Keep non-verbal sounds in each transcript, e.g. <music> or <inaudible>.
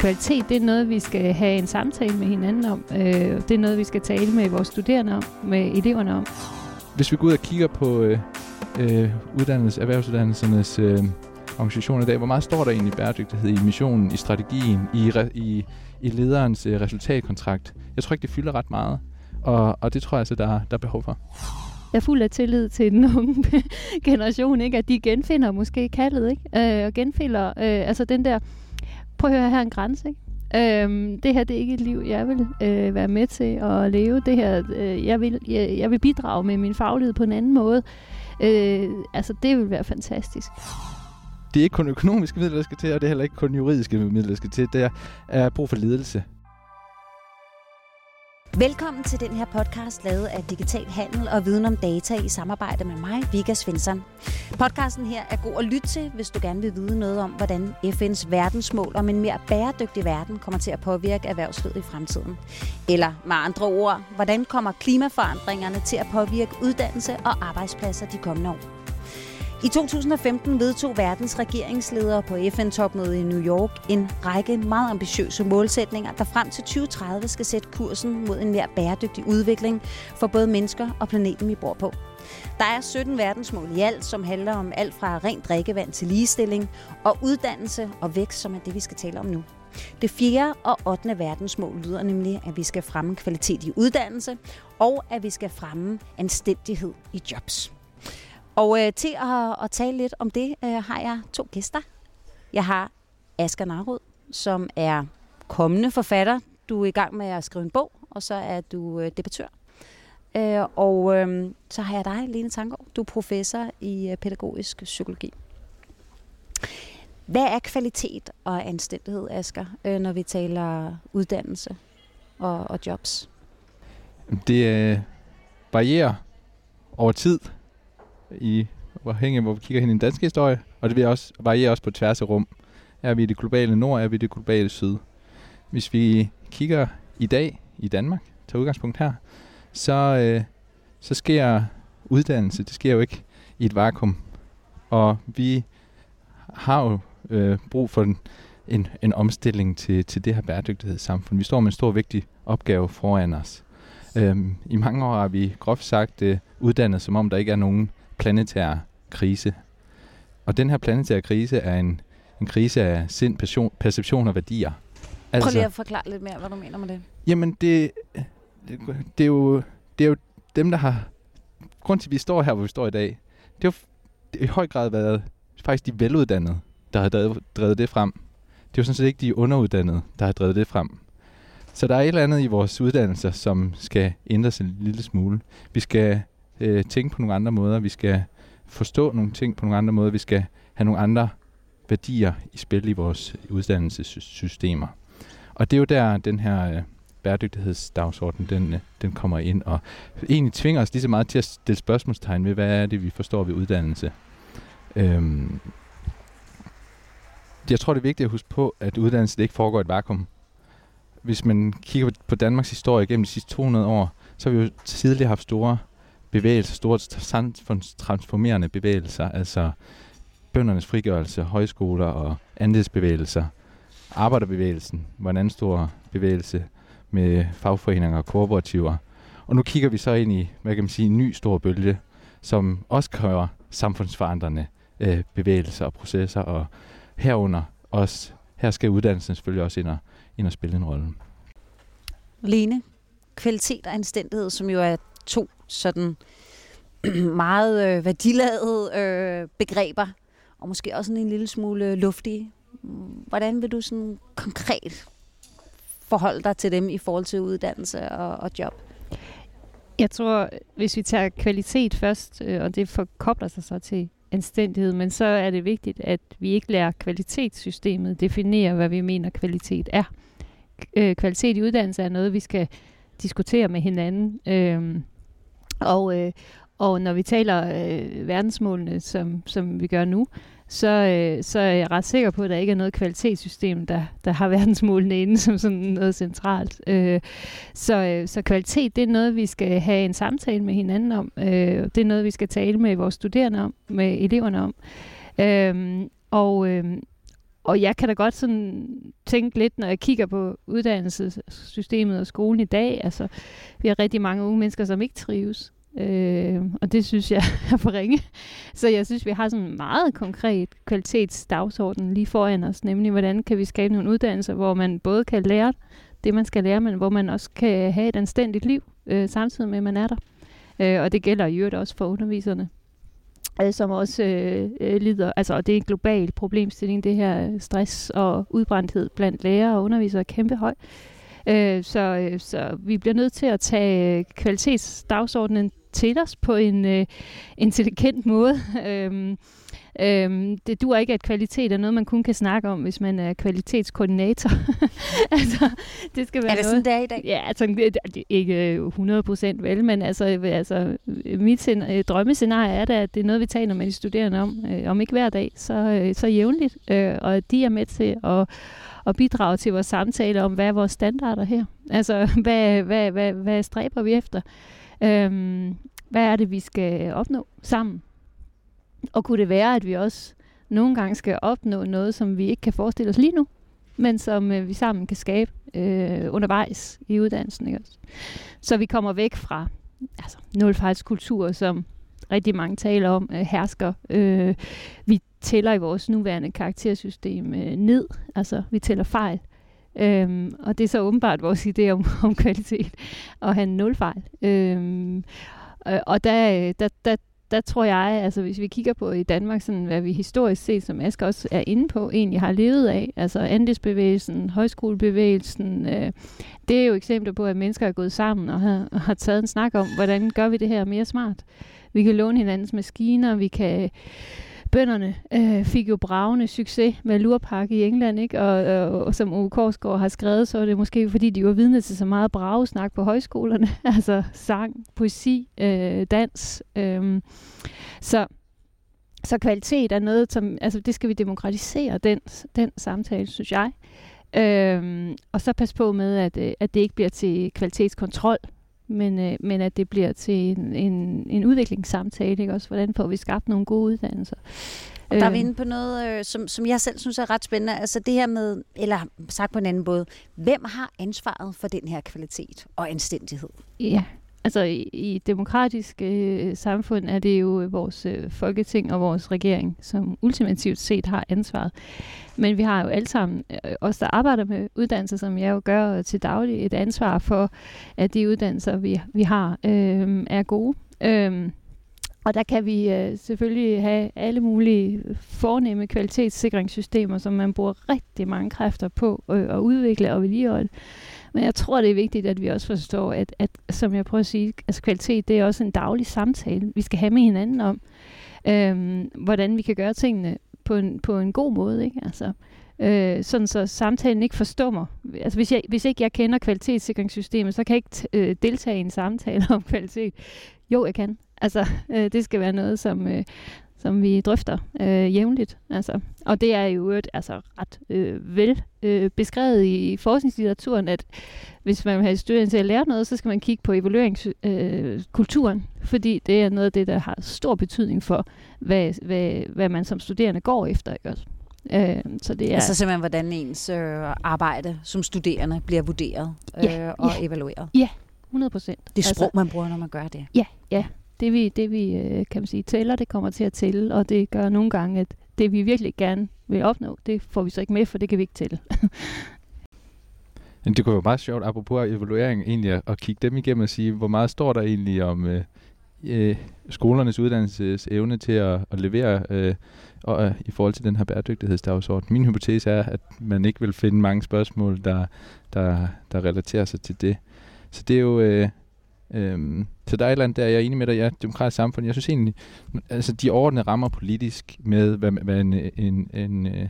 kvalitet, det er noget, vi skal have en samtale med hinanden om. Øh, det er noget, vi skal tale med vores studerende om, med eleverne om. Hvis vi går ud og kigger på øh, øh, uddannelse, erhvervsuddannelsernes øh, organisationer i dag, hvor meget står der egentlig bæredygtighed i missionen, i strategien, i, re, i, i lederens øh, resultatkontrakt? Jeg tror ikke, det fylder ret meget, og, og det tror jeg altså, der, der er behov for. Jeg er fuld af tillid til den unge <laughs> generation, ikke? at de genfinder måske kaldet, ikke? Øh, og genfinder øh, altså den der, prøv at høre, her en grænse, ikke? Øhm, det her det er ikke et liv, jeg vil øh, være med til at leve. Det her, øh, jeg, vil, jeg, jeg vil bidrage med min faglighed på en anden måde. Øh, altså, det vil være fantastisk. Det er ikke kun økonomiske midler, der skal til, og det er heller ikke kun juridiske midler, der skal til. Det er brug for ledelse. Velkommen til den her podcast lavet af Digital Handel og Viden om Data i samarbejde med mig, Vika Svensson. Podcasten her er god at lytte til, hvis du gerne vil vide noget om, hvordan FN's verdensmål om en mere bæredygtig verden kommer til at påvirke erhvervslivet i fremtiden. Eller med andre ord, hvordan kommer klimaforandringerne til at påvirke uddannelse og arbejdspladser de kommende år. I 2015 vedtog verdens regeringsledere på FN-topmødet i New York en række meget ambitiøse målsætninger, der frem til 2030 skal sætte kursen mod en mere bæredygtig udvikling for både mennesker og planeten, vi bor på. Der er 17 verdensmål i alt, som handler om alt fra rent drikkevand til ligestilling og uddannelse og vækst, som er det, vi skal tale om nu. Det fjerde og 8. verdensmål lyder nemlig, at vi skal fremme kvalitet i uddannelse, og at vi skal fremme anstændighed i jobs. Og øh, til at, at tale lidt om det, øh, har jeg to gæster. Jeg har Asger Narud, som er kommende forfatter. Du er i gang med at skrive en bog, og så er du øh, debattør. Øh, og øh, så har jeg dig, Lene Tangård. Du er professor i øh, pædagogisk psykologi. Hvad er kvalitet og anstændighed, Asger, øh, når vi taler uddannelse og, og jobs? Det øh, varierer over tid i afhængig hvor vi kigger hen i den danske historie, og det vil også variere også på tværs af rum. Er vi i det globale nord, er vi i det globale syd. Hvis vi kigger i dag i Danmark, tager udgangspunkt her, så, øh, så sker uddannelse, det sker jo ikke i et vakuum. Og vi har jo øh, brug for en, en, en omstilling til, til det her bæredygtighedssamfund. Vi står med en stor vigtig opgave foran os. Øhm, I mange år har vi groft sagt øh, uddannet, som om der ikke er nogen planetær krise. Og den her planetære krise er en, en krise af sind, passion, perception og værdier. Altså, Prøv lige at forklare lidt mere, hvad du mener med det. Jamen, det, det, det, er, jo, det er jo dem, der har... Grund til, at vi står her, hvor vi står i dag, det har i høj grad været faktisk de veluddannede, der har drevet, drevet det frem. Det er jo sådan set ikke de underuddannede, der har drevet det frem. Så der er et eller andet i vores uddannelser, som skal ændres en lille smule. Vi skal øh, tænke på nogle andre måder. Vi skal forstå nogle ting på nogle andre måder. Vi skal have nogle andre værdier i spil i vores uddannelsessystemer. Og det er jo der, den her øh, bæredygtighedsdagsorden, den, øh, den kommer ind og egentlig tvinger os lige så meget til at stille spørgsmålstegn ved, hvad er det, vi forstår ved uddannelse. Øhm, jeg tror, det er vigtigt at huske på, at uddannelse det ikke foregår i et vakuum. Hvis man kigger på Danmarks historie gennem de sidste 200 år, så har vi jo tidligere haft store bevægelser, store samfundstransformerende bevægelser, altså bøndernes frigørelse, højskoler og andelsbevægelser. Arbejderbevægelsen var en anden stor bevægelse med fagforeninger og kooperativer. Og nu kigger vi så ind i, hvad kan man sige, en ny stor bølge, som også kræver samfundsforandrende øh, bevægelser og processer, og herunder også, her skal uddannelsen selvfølgelig også ind og, ind og spille en rolle. Lene, kvalitet og anstændighed, som jo er to sådan <clears throat> meget øh, værdiladede øh, begreber, og måske også en lille smule luftige. Hvordan vil du sådan konkret forholde dig til dem i forhold til uddannelse og, og job? Jeg tror, hvis vi tager kvalitet først, øh, og det forkobler sig så til anstændighed, men så er det vigtigt, at vi ikke lærer kvalitetssystemet definere, hvad vi mener kvalitet er. Øh, kvalitet i uddannelse er noget, vi skal diskutere med hinanden. Øh, og, øh, og når vi taler øh, verdensmålene, som, som vi gør nu, så, øh, så er jeg ret sikker på, at der ikke er noget kvalitetssystem, der, der har <laughs> verdensmålene inde som sådan noget centralt. Øh, så, øh, så kvalitet, det er noget, vi skal have en samtale med hinanden om. Øh, det er noget, vi skal tale med vores studerende om, med eleverne om. Øh, og, øh, og jeg kan da godt sådan tænke lidt, når jeg kigger på uddannelsessystemet og skolen i dag, altså vi har rigtig mange unge mennesker, som ikke trives. Øh, og det synes jeg <laughs> er for ringe. Så jeg synes, vi har sådan en meget konkret kvalitetsdagsorden lige foran os, nemlig hvordan kan vi skabe nogle uddannelser, hvor man både kan lære det, man skal lære, men hvor man også kan have et anstændigt liv, øh, samtidig med, at man er der. Øh, og det gælder i øvrigt også for underviserne som også øh, øh, lider, altså og det er en global problemstilling, det her øh, stress og udbrændthed blandt lærere og undervisere er kæmpe høj. Øh, så, øh, så vi bliver nødt til at tage øh, kvalitetsdagsordenen til os på en øh, intelligent måde. <laughs> øhm, øhm, det duer ikke, at kvalitet er noget, man kun kan snakke om, hvis man er kvalitetskoordinator. <laughs> altså, det skal være er det noget, sådan, det er i dag? Ja, altså, det, det ikke 100 procent vel, men altså, altså mit øh, drømmescenarie er da, at det er noget, vi taler med de studerende om, øh, om ikke hver dag, så, øh, så jævnligt, øh, og de er med til at at bidrage til vores samtale om, hvad er vores standarder her? Altså, <laughs> hvad, hvad, hvad, hvad stræber vi efter? Øhm, hvad er det, vi skal opnå sammen? Og kunne det være, at vi også nogle gange skal opnå noget, som vi ikke kan forestille os lige nu, men som øh, vi sammen kan skabe øh, undervejs i uddannelsen. Ikke også? Så vi kommer væk fra altså, nulfejlskultur, som rigtig mange taler om, øh, hersker. Øh, vi tæller i vores nuværende karaktersystem øh, ned, altså vi tæller fejl. Øhm, og det er så åbenbart vores idé om, <laughs> om kvalitet, at have nul fejl. Øhm, og der, der, der, der tror jeg, altså hvis vi kigger på i Danmark, sådan, hvad vi historisk set, som Asger også er inde på, egentlig har levet af, altså andelsbevægelsen, højskolebevægelsen, øh, det er jo eksempler på, at mennesker er gået sammen og har, og har taget en snak om, hvordan gør vi det her mere smart. Vi kan låne hinandens maskiner, vi kan bønderne øh, fik jo bravende succes med Lurpark i England, ikke? Og, og, og som Ove Korsgaard har skrevet, så er det måske fordi, de var vidne til så meget bragesnak på højskolerne. <laughs> altså sang, poesi, øh, dans. Øh. Så, så kvalitet er noget, som, altså det skal vi demokratisere, den, den samtale, synes jeg. Øhm, og så pas på med, at, øh, at det ikke bliver til kvalitetskontrol, men, øh, men at det bliver til en, en, en udviklingssamtale, ikke også? Hvordan får vi skabt nogle gode uddannelser? Og der er vi øh. inde på noget, øh, som, som jeg selv synes er ret spændende. Altså det her med, eller sagt på en anden måde, hvem har ansvaret for den her kvalitet og anstændighed? Ja, altså i, i demokratisk øh, samfund er det jo øh, vores øh, folketing og vores regering, som ultimativt set har ansvaret. Men vi har jo alle sammen, øh, os der arbejder med uddannelser, som jeg jo gør øh, til daglig, et ansvar for, at de uddannelser, vi, vi har, øh, er gode. Øh, og der kan vi øh, selvfølgelig have alle mulige fornemme kvalitetssikringssystemer, som man bruger rigtig mange kræfter på øh, at udvikle og vedligeholde. Men jeg tror, det er vigtigt, at vi også forstår, at, at som jeg prøver at sige, altså kvalitet, det er også en daglig samtale, vi skal have med hinanden om, øhm, hvordan vi kan gøre tingene på en, på en god måde. Ikke? Altså, øh, sådan så samtalen ikke forstummer. Altså, hvis, jeg, hvis ikke jeg kender kvalitetssikringssystemet, så kan jeg ikke øh, deltage i en samtale <laughs> om kvalitet. Jo, jeg kan. Altså, øh, det skal være noget, som, øh, som vi drøfter øh, jævnligt. Altså. Og det er jo et, altså, ret øh, vel øh, beskrevet i forskningslitteraturen, at hvis man vil have studerende til at lære noget, så skal man kigge på evalueringskulturen, øh, fordi det er noget af det, der har stor betydning for, hvad, hvad, hvad man som studerende går efter. Ikke også? Øh, så det er altså simpelthen, hvordan ens øh, arbejde som studerende bliver vurderet øh, ja, og ja. evalueret? Ja, 100 procent. Det sprog, altså, man bruger, når man gør det? Ja, ja det vi, det vi øh, kan man sige, tæller, det kommer til at tælle, og det gør nogle gange, at det vi virkelig gerne vil opnå, det får vi så ikke med, for det kan vi ikke tælle. <laughs> Men det kunne være meget sjovt, apropos evaluering, egentlig at, at kigge dem igennem og sige, hvor meget står der egentlig om øh, øh, skolernes uddannelsesevne til at, at levere øh, og, øh, i forhold til den her bæredygtighedsdagsorden. Min hypotese er, at man ikke vil finde mange spørgsmål, der, der, der relaterer sig til det. Så det er jo, øh, Øhm, så der er et eller andet der, jeg er enig med dig, ja, demokratisk samfund. Jeg synes egentlig, altså de ordnede rammer politisk med, hvad, hvad en, en, en, øh,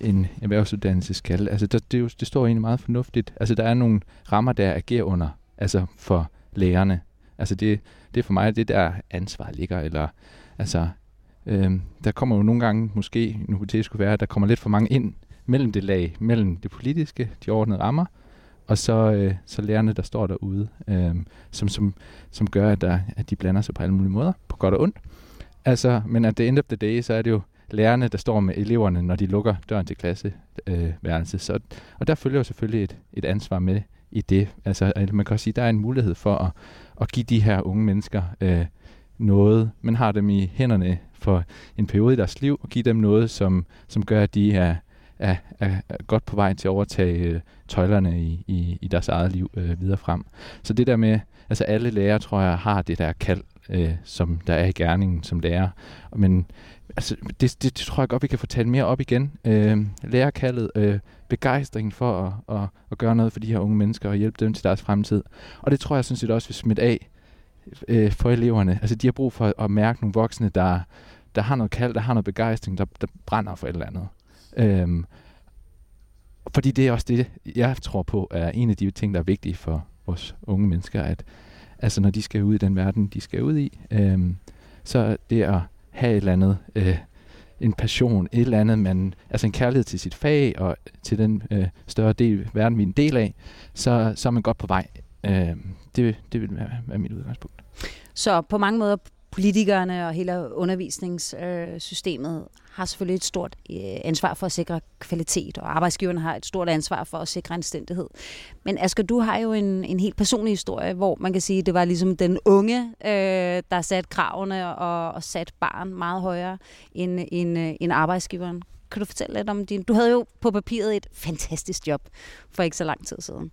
en erhvervsuddannelse skal. Altså der, det, jo, det står egentlig meget fornuftigt. Altså der er nogle rammer, der agerer under, altså for lærerne. Altså det, det er for mig det, der ansvar ligger, eller altså øhm, der kommer jo nogle gange, måske en det skulle være, at der kommer lidt for mange ind mellem det lag, mellem det politiske, de ordnede rammer, og så, øh, så lærerne, der står derude, øh, som, som, som gør, at, der, at de blander sig på alle mulige måder, på godt og ondt. Altså, men at the end of the day, så er det jo, lærerne, der står med eleverne, når de lukker døren til klasseværelset. Øh, så, og der følger jo selvfølgelig et, et ansvar med i det. Altså, man kan også sige, at der er en mulighed for at, at give de her unge mennesker øh, noget. Man har dem i hænderne for en periode i deres liv, og give dem noget, som, som gør, at de er, er, er godt på vej til at overtage øh, tøjlerne i, i, i deres eget liv øh, videre frem. Så det der med, altså alle lærere, tror jeg, har det der kald, øh, som der er i gerningen som lærer. Men altså, det, det, det tror jeg godt, vi kan få talt mere op igen. Øh, lærerkaldet, øh, begejstringen for at, at, at gøre noget for de her unge mennesker og hjælpe dem til deres fremtid. Og det tror jeg sådan set også vil smitte af øh, for eleverne. Altså de har brug for at mærke nogle voksne, der, der har noget kald, der har noget begejstring, der, der brænder for et eller andet. Øhm, fordi det er også det, jeg tror på, er en af de ting, der er vigtige for vores unge mennesker, at altså når de skal ud i den verden, de skal ud i, øhm, så det at have et eller andet, øh, en passion, et eller andet, man, altså en kærlighed til sit fag og til den øh, større del verden, vi er en del af, så, så er man godt på vej. Øh, det, det vil være, være mit udgangspunkt. Så på mange måder politikerne og hele undervisningssystemet har selvfølgelig et stort øh, ansvar for at sikre kvalitet, og arbejdsgiverne har et stort ansvar for at sikre anstændighed. Men Asger, du har jo en, en helt personlig historie, hvor man kan sige, at det var ligesom den unge, øh, der satte kravene og, og satte barn meget højere end, end, øh, end arbejdsgiveren. Kan du fortælle lidt om din... Du havde jo på papiret et fantastisk job for ikke så lang tid siden.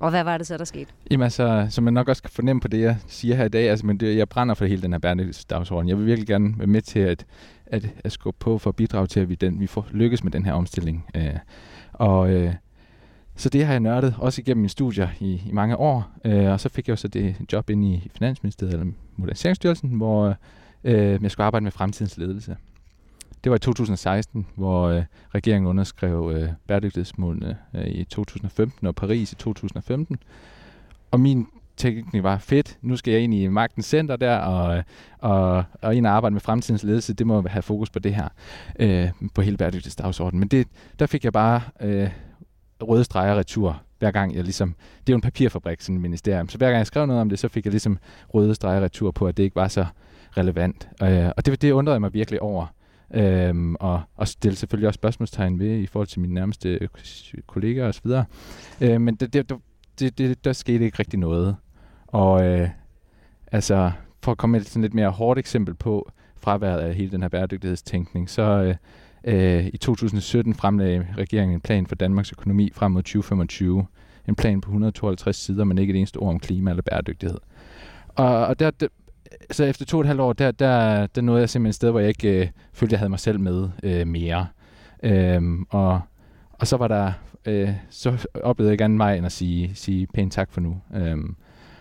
Og hvad var det så, der skete? Jamen altså, som man nok også kan fornemme på det, jeg siger her i dag, altså, men det, jeg brænder for hele den her bæredygtighedsdagsorden. Jeg vil virkelig gerne være med til at, at, at skubbe på for at bidrage til, at vi, den, vi får lykkes med den her omstilling. Øh, og øh, så det har jeg nørdet, også igennem mine studier i, i mange år. Øh, og så fik jeg jo så det job ind i Finansministeriet, eller Moderniseringsstyrelsen, hvor øh, jeg skulle arbejde med fremtidens ledelse. Det var i 2016, hvor øh, regeringen underskrev øh, bæredygtighedsmålene øh, i 2015 og Paris i 2015. Og min tænkning var, fedt, nu skal jeg ind i magtens center der, og, og, og ind og arbejde med fremtidens ledelse, det må have fokus på det her, øh, på hele bæredygtighedsdagsordenen. Men det, der fik jeg bare øh, røde streger retur, hver gang jeg ligesom, det er jo en papirfabrik, sådan et ministerium, så hver gang jeg skrev noget om det, så fik jeg ligesom røde streger retur på, at det ikke var så relevant. Øh, og det, det undrede jeg mig virkelig over. Øhm, og, og stille selvfølgelig også spørgsmålstegn ved i forhold til mine nærmeste kollegaer osv. Øh, men det, det, det, det, der skete ikke rigtig noget. Og øh, altså, for at komme med et sådan lidt mere hårdt eksempel på fraværet af hele den her bæredygtighedstænkning, så øh, øh, i 2017 fremlagde regeringen en plan for Danmarks økonomi frem mod 2025. En plan på 152 sider, men ikke et eneste ord om klima eller bæredygtighed. Og, og der, der, så efter to og et halvt år, der, der, der nåede jeg simpelthen et sted, hvor jeg ikke øh, følte, jeg havde mig selv med øh, mere. Øhm, og, og så var der, øh, så oplevede jeg gerne mig end at sige, sige pænt tak for nu. Øhm,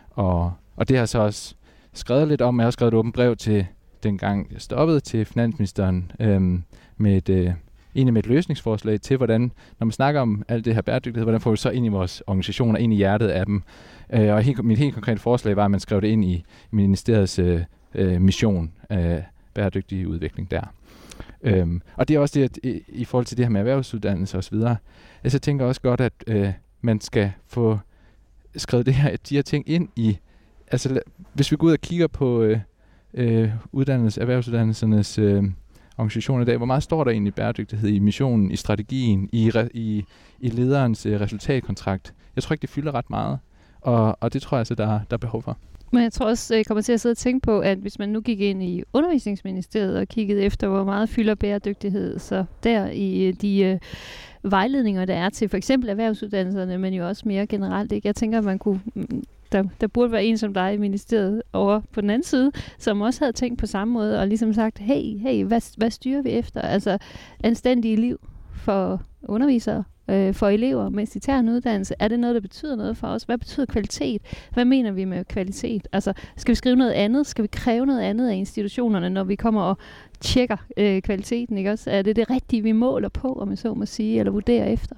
og, og det har jeg så også skrevet lidt om. Jeg har også skrevet et åbent brev til dengang jeg stoppede til finansministeren øhm, med et, øh, egentlig med et løsningsforslag til, hvordan, når man snakker om alt det her bæredygtighed, hvordan får vi så ind i vores organisationer, ind i hjertet af dem. Øh, og helt, mit helt konkrete forslag var, at man skrev det ind i ministeriets øh, øh mission øh, bæredygtig udvikling der. Øhm, og det er også det, at i, i forhold til det her med erhvervsuddannelse osv., så altså, tænker jeg også godt, at øh, man skal få skrevet det her, <laughs> de her ting ind i, altså hvis vi går ud og kigger på øh, øh, uddannelse, erhvervsuddannelsernes øh, organisationer i dag, hvor meget står der egentlig bæredygtighed i missionen, i strategien, i, i, i lederens øh, resultatkontrakt? Jeg tror ikke, det fylder ret meget, og, og det tror jeg altså, der, der er behov for. Men jeg tror også, jeg kommer til at sidde og tænke på, at hvis man nu gik ind i undervisningsministeriet og kiggede efter, hvor meget fylder bæredygtighed, så der i øh, de øh, vejledninger, der er til for eksempel erhvervsuddannelserne, men jo også mere generelt. Ikke? Jeg tænker, at man kunne mm, der, der burde være en som dig i ministeriet over på den anden side, som også havde tænkt på samme måde, og ligesom sagt, hey, hey, hvad, hvad styrer vi efter? Altså, anstændige liv for undervisere, øh, for elever, mens de tager en uddannelse? Er det noget, der betyder noget for os? Hvad betyder kvalitet? Hvad mener vi med kvalitet? Altså, skal vi skrive noget andet? Skal vi kræve noget andet af institutionerne, når vi kommer og tjekker øh, kvaliteten? Ikke også? Er det det rigtige, vi måler på, om jeg så må sige, eller vurderer efter?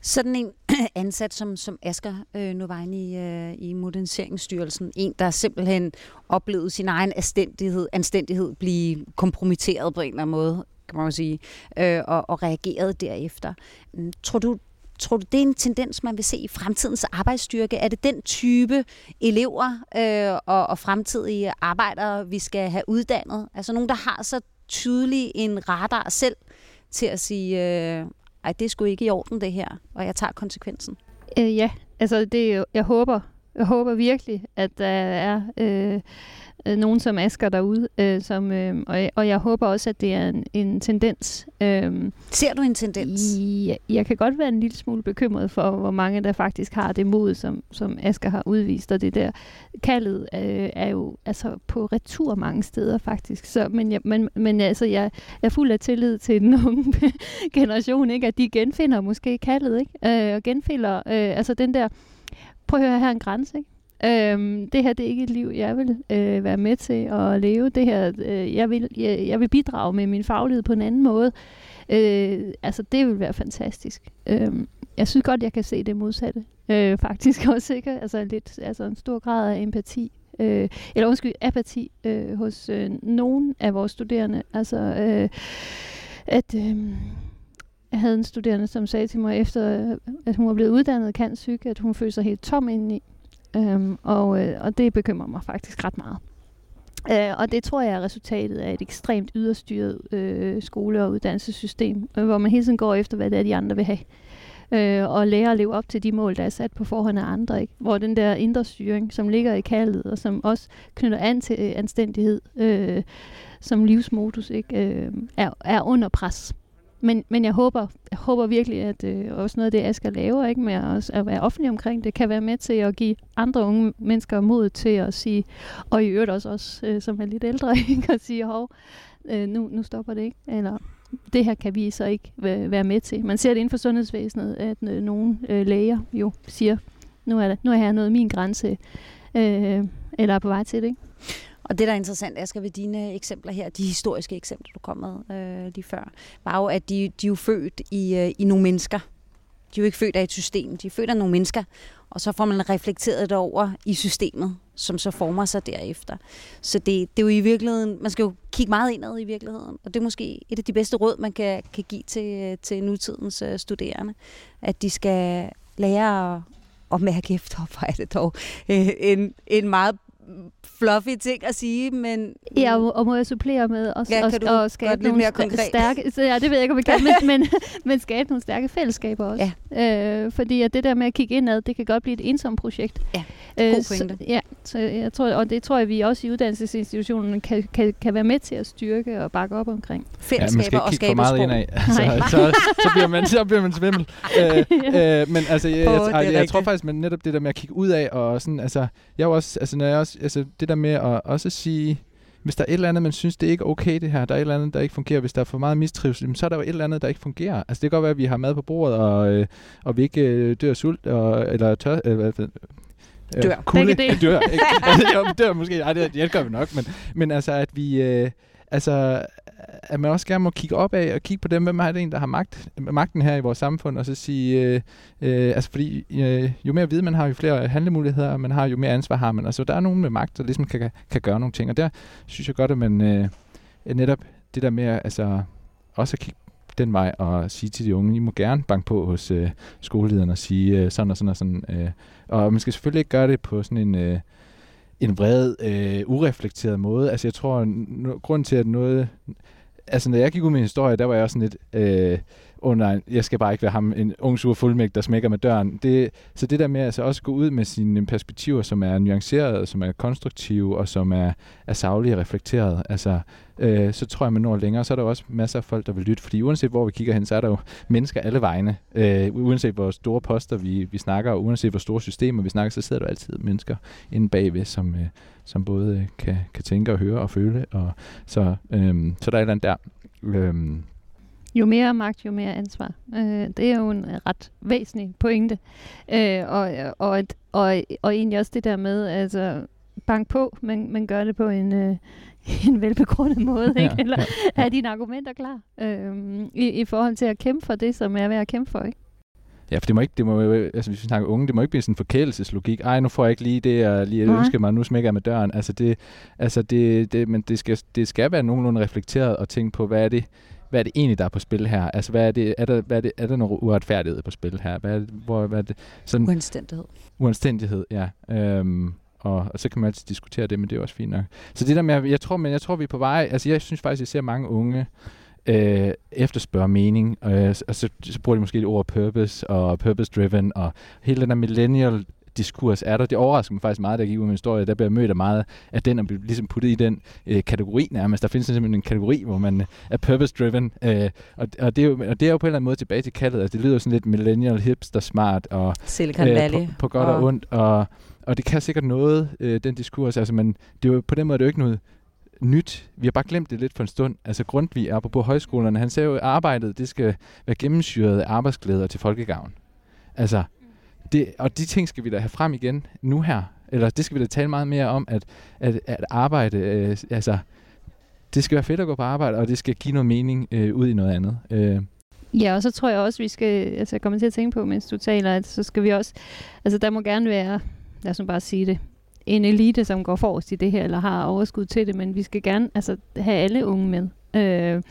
Sådan en <coughs> ansat som, som Asger øh, nu i, øh, i Moderniseringsstyrelsen, en, der simpelthen oplevede sin egen anstændighed, anstændighed blive kompromitteret på en eller anden måde, kan man jo sige, øh, og, og reagerede derefter. Mm, tror du, Tror du, det er en tendens, man vil se i fremtidens arbejdsstyrke? Er det den type elever øh, og, og fremtidige arbejdere, vi skal have uddannet? Altså nogen, der har så tydelig en radar selv til at sige, øh, ej, det skulle ikke i orden det her, og jeg tager konsekvensen? Øh, ja, altså det jeg håber, jeg håber virkelig, at der er øh, øh, nogen som Asger derude, øh, som, øh, og, jeg, og jeg håber også, at det er en, en tendens. Øh, Ser du en tendens? Jeg, jeg kan godt være en lille smule bekymret for, hvor mange der faktisk har det mod, som, som Asger har udvist, og det der kaldet øh, er jo altså på retur mange steder faktisk. Så, men jeg, men, men altså, jeg, jeg er fuld af tillid til den unge <laughs> generation, ikke? at de genfinder måske kaldet, ikke? Øh, og genfinder øh, altså den der, prøv at høre, her er en grænse, ikke? Øhm, det her det er ikke et liv, jeg vil øh, være med til at leve. Det her, øh, jeg, vil, jeg, jeg vil bidrage med min faglighed på en anden måde. Øh, altså, det vil være fantastisk. Øhm, jeg synes godt, jeg kan se det modsatte. Øh, <laughs> faktisk også, ikke? Altså, lidt, altså en stor grad af empati. Øh, eller undskyld, apati øh, hos øh, nogen af vores studerende. Altså, øh, at... Øh, jeg havde en studerende, som sagde til mig, efter at hun var blevet uddannet kan syg, at hun følte sig helt tom indeni. Øhm, og, øh, og det bekymrer mig faktisk ret meget. Øh, og det tror jeg er resultatet af et ekstremt yderstyret øh, skole- og uddannelsessystem, øh, hvor man hele tiden går efter, hvad det er, de andre vil have. Øh, og lærer at leve op til de mål, der er sat på forhånd af andre. Ikke? Hvor den der indre styring, som ligger i kaldet, og som også knytter an til øh, anstændighed øh, som livsmodus, ikke? Øh, er, er under pres men, men jeg håber, jeg håber virkelig, at øh, også noget af det, Asger laver, ikke, med at, at være offentlig omkring det, kan være med til at give andre unge mennesker mod til at sige, og i øvrigt også os, øh, som er lidt ældre, <laughs> ikke, at sige, hov, øh, nu, nu stopper det ikke, eller det her kan vi så ikke være med til. Man ser det inden for sundhedsvæsenet, at øh, nogle øh, læger jo siger, nu er, der, nu er her noget min grænse, øh, eller er på vej til det. Ikke? Og det, der er interessant, Asger, ved dine eksempler her, de historiske eksempler, du kom med øh, lige før, var jo, at de, de er jo født i, øh, i nogle mennesker. De er jo ikke født af et system, de er født af nogle mennesker, og så får man reflekteret det over i systemet, som så former sig derefter. Så det, det er jo i virkeligheden, man skal jo kigge meget indad i virkeligheden, og det er måske et af de bedste råd, man kan, kan give til, til nutidens øh, studerende, at de skal lære at, at mærke efter, hvor er det dog <laughs> øh, en, en meget fluffy ting at sige, men... Ja, og, og må jeg supplere med at ja, og, og skabe nogle mere konkret? stærke... Så, ja, det ved jeg ikke, om jeg kan, men, <laughs> men, men skabe nogle stærke fællesskaber også. Ja. Øh, fordi at det der med at kigge indad, det kan godt blive et ensomt projekt. Ja, god pointe. Så, ja, så jeg tror, og det tror jeg, vi også i uddannelsesinstitutionen kan, kan, kan være med til at styrke og bakke op omkring. Fællesskaber ja, og skabe sprog. Indad. <laughs> Altså, så, så, bliver man, så bliver man svimmel. <laughs> øh, øh, men altså, jeg, jeg, jeg, jeg tror faktisk, at netop det der med at kigge ud af, og sådan, altså, jeg også, altså, når jeg også, altså, det der med at også sige, hvis der er et eller andet, man synes, det er ikke okay det her, der er et eller andet, der ikke fungerer, hvis der er for meget mistrivsel, så er der jo et eller andet, der ikke fungerer. Altså det kan godt være, at vi har mad på bordet, og, øh, og vi ikke øh, dør sult, og, eller tør, eller, hvad, øh, dør. Kulde, <laughs> dør. Ikke? <laughs> <laughs> jo, dør måske, ej, det, det gør vi nok, men, men altså, at vi, øh, altså, at man også gerne må kigge op af og kigge på dem, hvem er det en, der har magt, magten her i vores samfund, og så sige, øh, øh, altså fordi øh, jo mere viden man har, jo flere handlemuligheder man har, jo mere ansvar har man. Altså der er nogen med magt, der ligesom kan, kan gøre nogle ting, og der synes jeg godt, at man øh, netop det der med, altså også at kigge den vej og sige til de unge, I må gerne banke på hos øh, skolelederen og sige øh, sådan og sådan og sådan. Øh, og man skal selvfølgelig ikke gøre det på sådan en... Øh, en vred, øh, ureflekteret måde. Altså jeg tror, no, grund til, at noget... Altså når jeg gik ud med en historie, der var jeg også sådan lidt... Øh, oh nej, jeg skal bare ikke være ham, en ung sur fuldmægt, der smækker med døren. Det, så det der med altså også gå ud med sine perspektiver, som er nuancerede, som er konstruktive, og som er, er savlige og reflekterede, altså, øh, så tror jeg, man når længere. Så er der også masser af folk, der vil lytte, fordi uanset hvor vi kigger hen, så er der jo mennesker alle vegne. Øh, uanset hvor store poster vi, vi snakker, og uanset hvor store systemer vi snakker, så sidder der altid mennesker inde bagved, som, øh, som både kan, kan tænke og høre og føle. Og, så, øh, så der er et eller andet der. Øh, jo mere magt, jo mere ansvar. Øh, det er jo en ret væsentlig pointe. Øh, og, og, et, og, og egentlig også det der med, altså bank på, men, men gør det på en, øh, <laughs> en velbegrundet måde, ikke? Ja, eller ja, ja. have dine argumenter klar øh, i, i forhold til at kæmpe for det, som er værd at kæmpe for. Ikke? Ja, for det må ikke, det må, altså hvis vi snakker unge, det må ikke blive sådan en forkælelseslogik. Ej, nu får jeg ikke lige det, jeg lige ønsker mig, nu smækker jeg med døren. Altså det, altså det, det men det skal, det skal være nogenlunde reflekteret og tænke på, hvad er det, hvad er det egentlig, der er på spil her? Altså, hvad er, det, er, der, hvad er, det, er der noget uretfærdighed på spil her? Hvad er det, hvor, hvad er det? Sådan, uanstændighed. Uanstændighed, ja. Øhm, og, og så kan man altid diskutere det, men det er også fint nok. Så det der med, jeg tror, men jeg tror, vi er på vej, altså jeg synes faktisk, jeg ser mange unge, øh, efterspørger mening, øh, og så, så bruger de måske et ord purpose og purpose-driven, og hele den der millennial diskurs er der. Det overrasker mig faktisk meget, da jeg gik ud med min historie. Der bliver mødt af meget af den, og bliver ligesom puttet i den øh, kategori nærmest. Der findes simpelthen en kategori, hvor man er purpose-driven. Øh, og, og, det er jo, og det er jo på en eller anden måde tilbage til kaldet. Altså, det lyder sådan lidt millennial, hipster, smart og Silicon Valley. Øh, på, på godt og, og ondt. Og, og det kan sikkert noget, øh, den diskurs. Altså, men det er jo, på den måde er det jo ikke noget nyt. Vi har bare glemt det lidt for en stund. Altså Grundtvig er på, på højskolerne. Han sagde jo, at arbejdet det skal være gennemsyret af arbejdsglæder til folkegavn. Altså, det, og de ting skal vi da have frem igen nu her. Eller det skal vi da tale meget mere om, at, at, at arbejde, øh, altså, det skal være fedt at gå på arbejde, og det skal give noget mening øh, ud i noget andet. Øh. Ja, og så tror jeg også, vi skal, altså jeg kommer til at tænke på, mens du taler, at så skal vi også, altså der må gerne være, lad os nu bare sige det, en elite, som går forrest i det her, eller har overskud til det, men vi skal gerne altså, have alle unge med. Øh,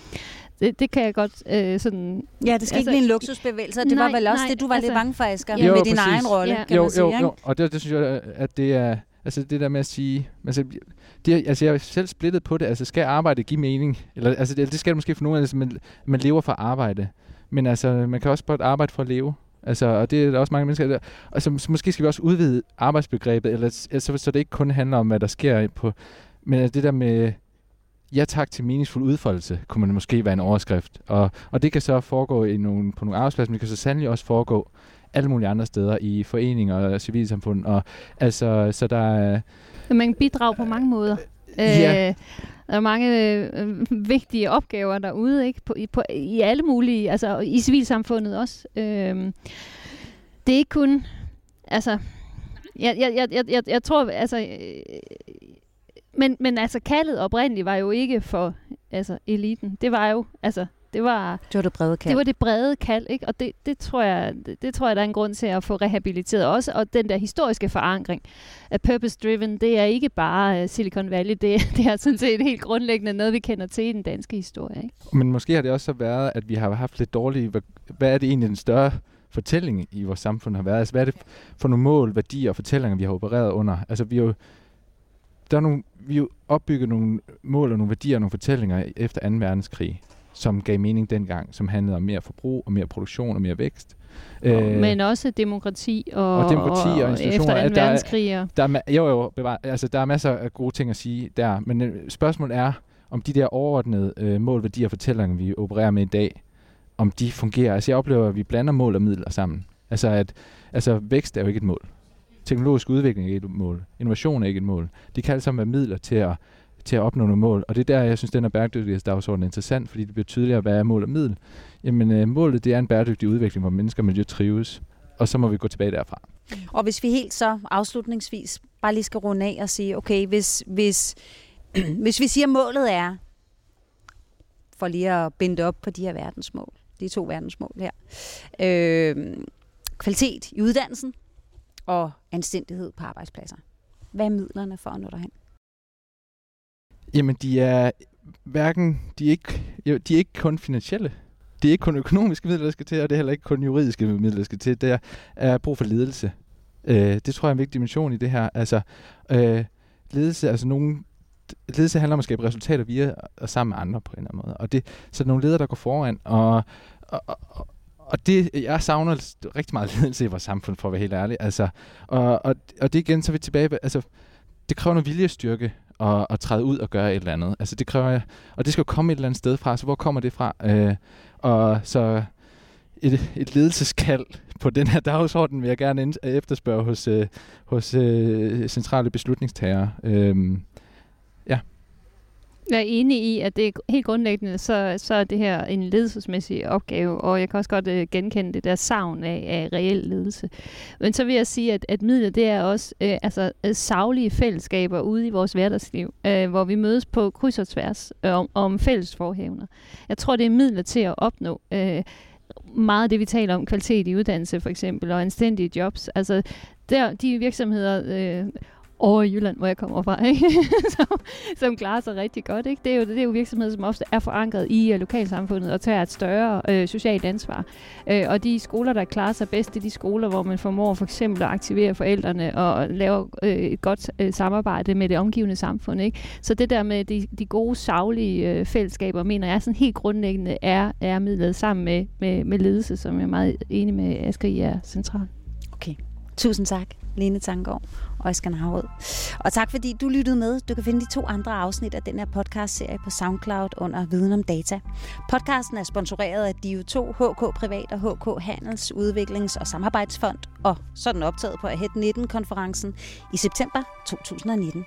det, det kan jeg godt øh, sådan... Ja, det skal altså, ikke blive en luksusbevægelse, det nej, var vel også nej, det, du var altså, lidt bange for, Asger, ja. med din præcis. egen rolle, ja. kan jo, man sige. Jo, jo, og det, det synes jeg, at det er... Altså det der med at sige... Altså, det, altså jeg er selv splittet på det. Altså skal arbejde give mening? Eller, altså det, det skal det måske for nogen, altså, man, man lever for arbejde. Men altså, man kan også bare arbejde for at leve. Altså, og det er der også mange mennesker, der, altså, så måske skal vi også udvide arbejdsbegrebet, eller, altså, så det ikke kun handler om, hvad der sker på, men det der med, ja tak til meningsfuld udfoldelse, kunne man måske være en overskrift. Og, og det kan så foregå i nogle, på nogle arbejdspladser, men det kan så sandelig også foregå alle mulige andre steder, i foreninger og civilsamfund. Og, altså, så der er... Man kan bidrage på mange måder. Ja. Øh, der er mange øh, vigtige opgaver derude, ikke? På, i, på, i alle mulige, altså i civilsamfundet også. Øh, det er ikke kun, altså, jeg, jeg, jeg, jeg, jeg, jeg tror, altså, øh, men, men altså kaldet oprindeligt var jo ikke for altså, eliten. Det var jo, altså, det var det, var det brede kald. Det var det brede kald, ikke? Og det, det, tror jeg, det, det tror jeg, der er en grund til at få rehabiliteret også. Og den der historiske forankring af purpose-driven, det er ikke bare uh, Silicon Valley. Det, <laughs> det er sådan set helt grundlæggende noget, vi kender til i den danske historie. Ikke? Men måske har det også så været, at vi har haft lidt dårlige... Hvad, hvad er det egentlig den større fortælling i vores samfund har været? Altså, hvad er det for nogle mål, værdier og fortællinger, vi har opereret under? Altså, vi har jo der er nogle, vi har opbygget nogle mål og nogle værdier og nogle fortællinger efter 2. verdenskrig som gav mening dengang, som handlede om mere forbrug og mere produktion og mere vækst. Øh, men også demokrati og, og, demokrati og, og efter 2. verdenskrig. Der, der, jo, jo, bevar, altså, der er masser af gode ting at sige der, men øh, spørgsmålet er, om de der overordnede øh, mål, værdier og fortællinger, vi opererer med i dag, om de fungerer. Altså jeg oplever, at vi blander mål og midler sammen. Altså at altså, vækst er jo ikke et mål. Teknologisk udvikling er ikke et mål. Innovation er ikke et mål. De kan alle sammen være midler til at til at opnå nogle mål. Og det er der, jeg synes, den er bæredygtighedsdagsorden er interessant, fordi det bliver tydeligere, hvad er mål og middel. Jamen, øh, målet det er en bæredygtig udvikling, hvor mennesker og miljø trives, og så må vi gå tilbage derfra. Og hvis vi helt så afslutningsvis bare lige skal runde af og sige, okay, hvis, hvis, <clears throat> hvis vi siger, at målet er, for lige at binde op på de her verdensmål, de to verdensmål her, øh, kvalitet i uddannelsen og anstændighed på arbejdspladser. Hvad er midlerne for at nå derhen? Jamen, de er hverken, de er ikke, de er ikke kun finansielle. Det er ikke kun økonomiske midler, der skal til, og det er heller ikke kun juridiske midler, der skal til. Det er brug for ledelse. Øh, det tror jeg er en vigtig dimension i det her. Altså, øh, ledelse, altså nogen, ledelse handler om at skabe resultater via og sammen med andre på en eller anden måde. Og det, så er nogle ledere, der går foran, og, og, og, og det, jeg savner rigtig meget ledelse i vores samfund, for at være helt ærlig. Altså, og, og, og det igen, så er vi tilbage, altså, det kræver noget viljestyrke at, at træde ud og gøre et eller andet. Altså det kræver, og det skal jo komme et eller andet sted fra, så hvor kommer det fra? Øh, og så et, et ledelseskald på den her dagsorden vil jeg gerne efterspørge hos, øh, hos øh, centrale beslutningstagere. Øh, jeg er enig i, at det er helt grundlæggende, så, så er det her en ledelsesmæssig opgave, og jeg kan også godt øh, genkende det der savn af, af reel ledelse. Men så vil jeg sige, at, at midlet det er også øh, altså, øh, savlige fællesskaber ude i vores hverdagsliv, øh, hvor vi mødes på kryds og tværs øh, om, om fælles forhævner. Jeg tror, det er midler til at opnå øh, meget af det, vi taler om, kvalitet i uddannelse for eksempel, og anstændige jobs. Altså, der, de virksomheder... Øh, over i Jylland, hvor jeg kommer fra, ikke? <laughs> som, som klarer sig rigtig godt. Ikke? Det, er jo, det er jo virksomheder, som ofte er forankret i uh, lokalsamfundet og tager et større uh, socialt ansvar. Uh, og de skoler, der klarer sig bedst, det er de skoler, hvor man formår for eksempel at aktivere forældrene og lave uh, et godt uh, samarbejde med det omgivende samfund. Ikke? Så det der med de, de gode, savlige uh, fællesskaber, mener jeg sådan helt grundlæggende er, er midlet sammen med, med, med ledelse, som jeg er meget enig med Asger i er central. Okay. Tusind tak, Lene Tanggaard og Eskan Narrød. Og tak fordi du lyttede med. Du kan finde de to andre afsnit af den her podcast-serie på SoundCloud under Viden om Data. Podcasten er sponsoreret af DIO2, HK Privat og HK Handels Udviklings- og Samarbejdsfond, og så er den optaget på Ahead 19-konferencen i september 2019.